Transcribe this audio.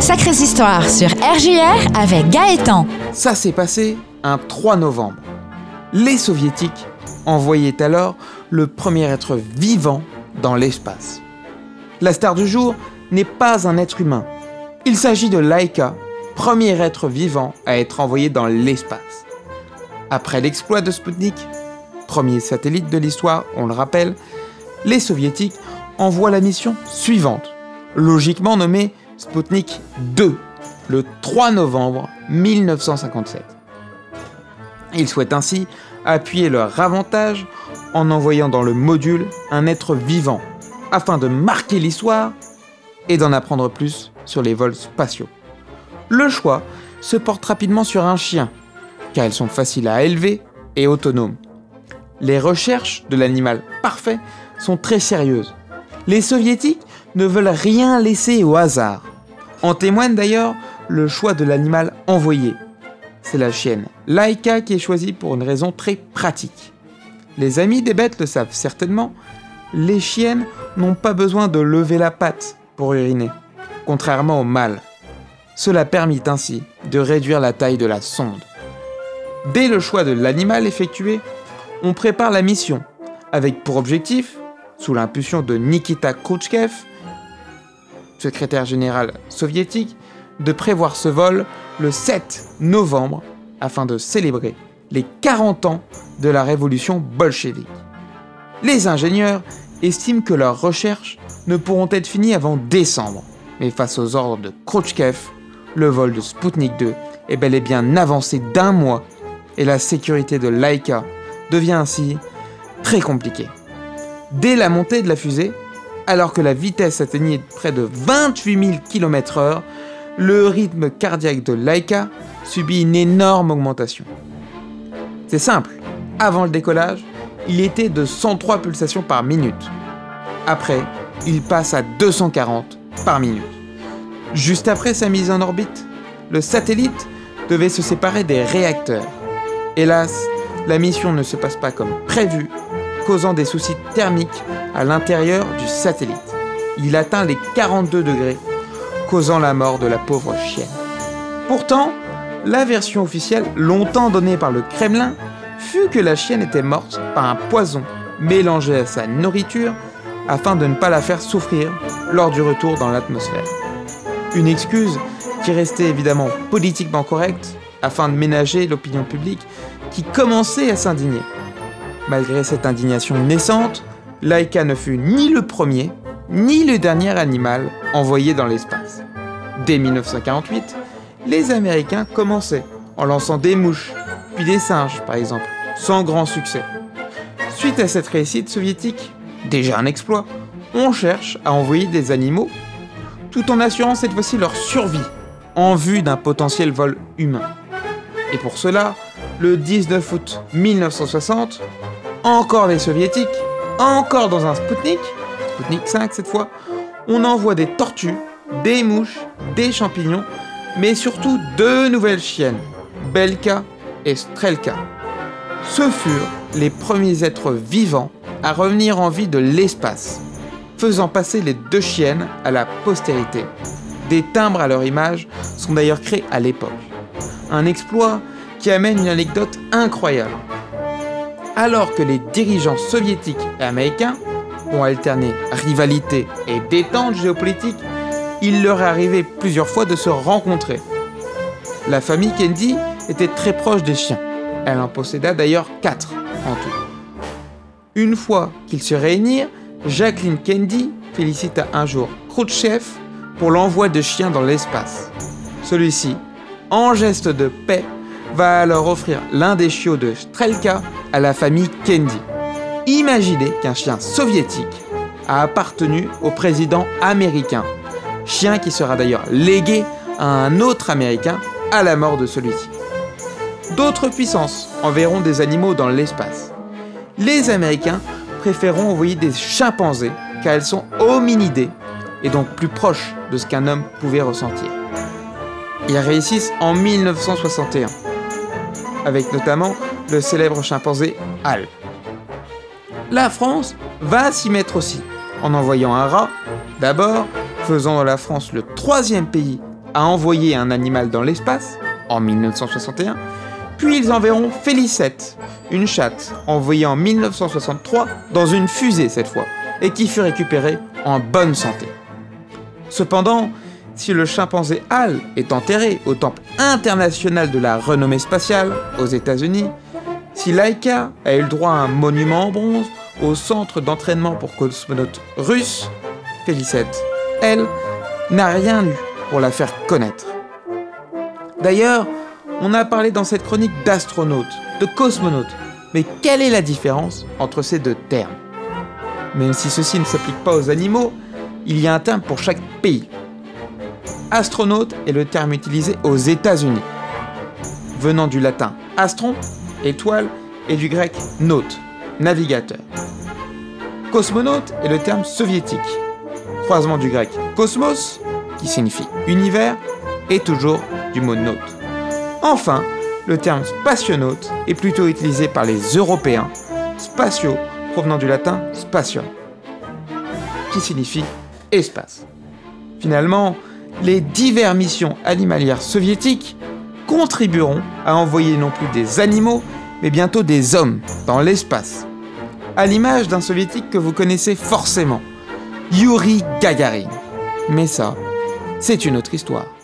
Sacrées histoires sur RJR avec Gaëtan. Ça s'est passé un 3 novembre. Les soviétiques envoyaient alors le premier être vivant dans l'espace. La star du jour n'est pas un être humain. Il s'agit de Laika, premier être vivant à être envoyé dans l'espace. Après l'exploit de Sputnik, premier satellite de l'histoire, on le rappelle, les soviétiques envoient la mission suivante, logiquement nommée Sputnik 2, le 3 novembre 1957. Ils souhaitent ainsi appuyer leur avantage en envoyant dans le module un être vivant, afin de marquer l'histoire et d'en apprendre plus sur les vols spatiaux. Le choix se porte rapidement sur un chien, car elles sont faciles à élever et autonomes. Les recherches de l'animal parfait sont très sérieuses. Les soviétiques ne veulent rien laisser au hasard. En témoigne d'ailleurs le choix de l'animal envoyé. C'est la chienne Laika qui est choisie pour une raison très pratique. Les amis des bêtes le savent certainement, les chiennes n'ont pas besoin de lever la patte pour uriner, contrairement aux mâles. Cela permet ainsi de réduire la taille de la sonde. Dès le choix de l'animal effectué, on prépare la mission, avec pour objectif, sous l'impulsion de Nikita Khrouchtchev, secrétaire général soviétique, de prévoir ce vol le 7 novembre afin de célébrer les 40 ans de la révolution bolchevique. Les ingénieurs estiment que leurs recherches ne pourront être finies avant décembre, mais face aux ordres de Khrouchtchev, le vol de Sputnik 2 est bel et bien avancé d'un mois et la sécurité de Laika devient ainsi très compliquée. Dès la montée de la fusée, alors que la vitesse atteignait près de 28 000 km/h, le rythme cardiaque de Laika subit une énorme augmentation. C'est simple, avant le décollage, il était de 103 pulsations par minute. Après, il passe à 240 par minute. Juste après sa mise en orbite, le satellite devait se séparer des réacteurs. Hélas, la mission ne se passe pas comme prévu, causant des soucis thermiques à l'intérieur du satellite. Il atteint les 42 degrés, causant la mort de la pauvre chienne. Pourtant, la version officielle, longtemps donnée par le Kremlin, fut que la chienne était morte par un poison mélangé à sa nourriture afin de ne pas la faire souffrir lors du retour dans l'atmosphère. Une excuse qui restait évidemment politiquement correcte afin de ménager l'opinion publique qui commençait à s'indigner. Malgré cette indignation naissante, Laika ne fut ni le premier, ni le dernier animal envoyé dans l'espace. Dès 1948, les Américains commençaient en lançant des mouches, puis des singes par exemple, sans grand succès. Suite à cette réussite soviétique, déjà un exploit, on cherche à envoyer des animaux, tout en assurant cette fois-ci leur survie, en vue d'un potentiel vol humain. Et pour cela, le 19 août 1960, encore les soviétiques, encore dans un Sputnik, Sputnik 5 cette fois, on envoie des tortues, des mouches, des champignons, mais surtout deux nouvelles chiennes, Belka et Strelka. Ce furent les premiers êtres vivants à revenir en vie de l'espace, faisant passer les deux chiennes à la postérité. Des timbres à leur image sont d'ailleurs créés à l'époque. Un exploit qui amène une anecdote incroyable. Alors que les dirigeants soviétiques et américains ont alterné rivalité et détente géopolitique, il leur est arrivé plusieurs fois de se rencontrer. La famille Kennedy était très proche des chiens. Elle en posséda d'ailleurs quatre en tout. Une fois qu'ils se réunirent, Jacqueline Kennedy félicita un jour Khrouchtchev pour l'envoi de chiens dans l'espace. Celui-ci, en geste de paix, va alors offrir l'un des chiots de Strelka à la famille Kennedy. Imaginez qu'un chien soviétique a appartenu au président américain, chien qui sera d'ailleurs légué à un autre américain à la mort de celui-ci. D'autres puissances enverront des animaux dans l'espace. Les Américains préféreront envoyer des chimpanzés car elles sont hominidés et donc plus proches de ce qu'un homme pouvait ressentir. Ils réussissent en 1961, avec notamment le célèbre chimpanzé Al. La France va s'y mettre aussi, en envoyant un rat, d'abord, faisant de la France le troisième pays à envoyer un animal dans l'espace, en 1961, puis ils enverront Félicette, une chatte, envoyée en 1963 dans une fusée cette fois, et qui fut récupérée en bonne santé. Cependant, si le chimpanzé Hal est enterré au Temple international de la renommée spatiale aux États-Unis, si Laika a eu le droit à un monument en bronze au centre d'entraînement pour cosmonautes russes, Félicette, elle, n'a rien eu pour la faire connaître. D'ailleurs, on a parlé dans cette chronique d'astronautes, de cosmonautes, mais quelle est la différence entre ces deux termes? Même si ceci ne s'applique pas aux animaux, il y a un terme pour chaque pays. Astronaute est le terme utilisé aux États-Unis, venant du latin astron, étoile, et du grec naute, navigateur. Cosmonaute est le terme soviétique, croisement du grec cosmos, qui signifie univers, et toujours du mot naute. Enfin, le terme spationaute est plutôt utilisé par les Européens, spatio provenant du latin spatium, qui signifie espace. Finalement, les diverses missions animalières soviétiques contribueront à envoyer non plus des animaux, mais bientôt des hommes dans l'espace. À l'image d'un soviétique que vous connaissez forcément, Yuri Gagarin. Mais ça, c'est une autre histoire.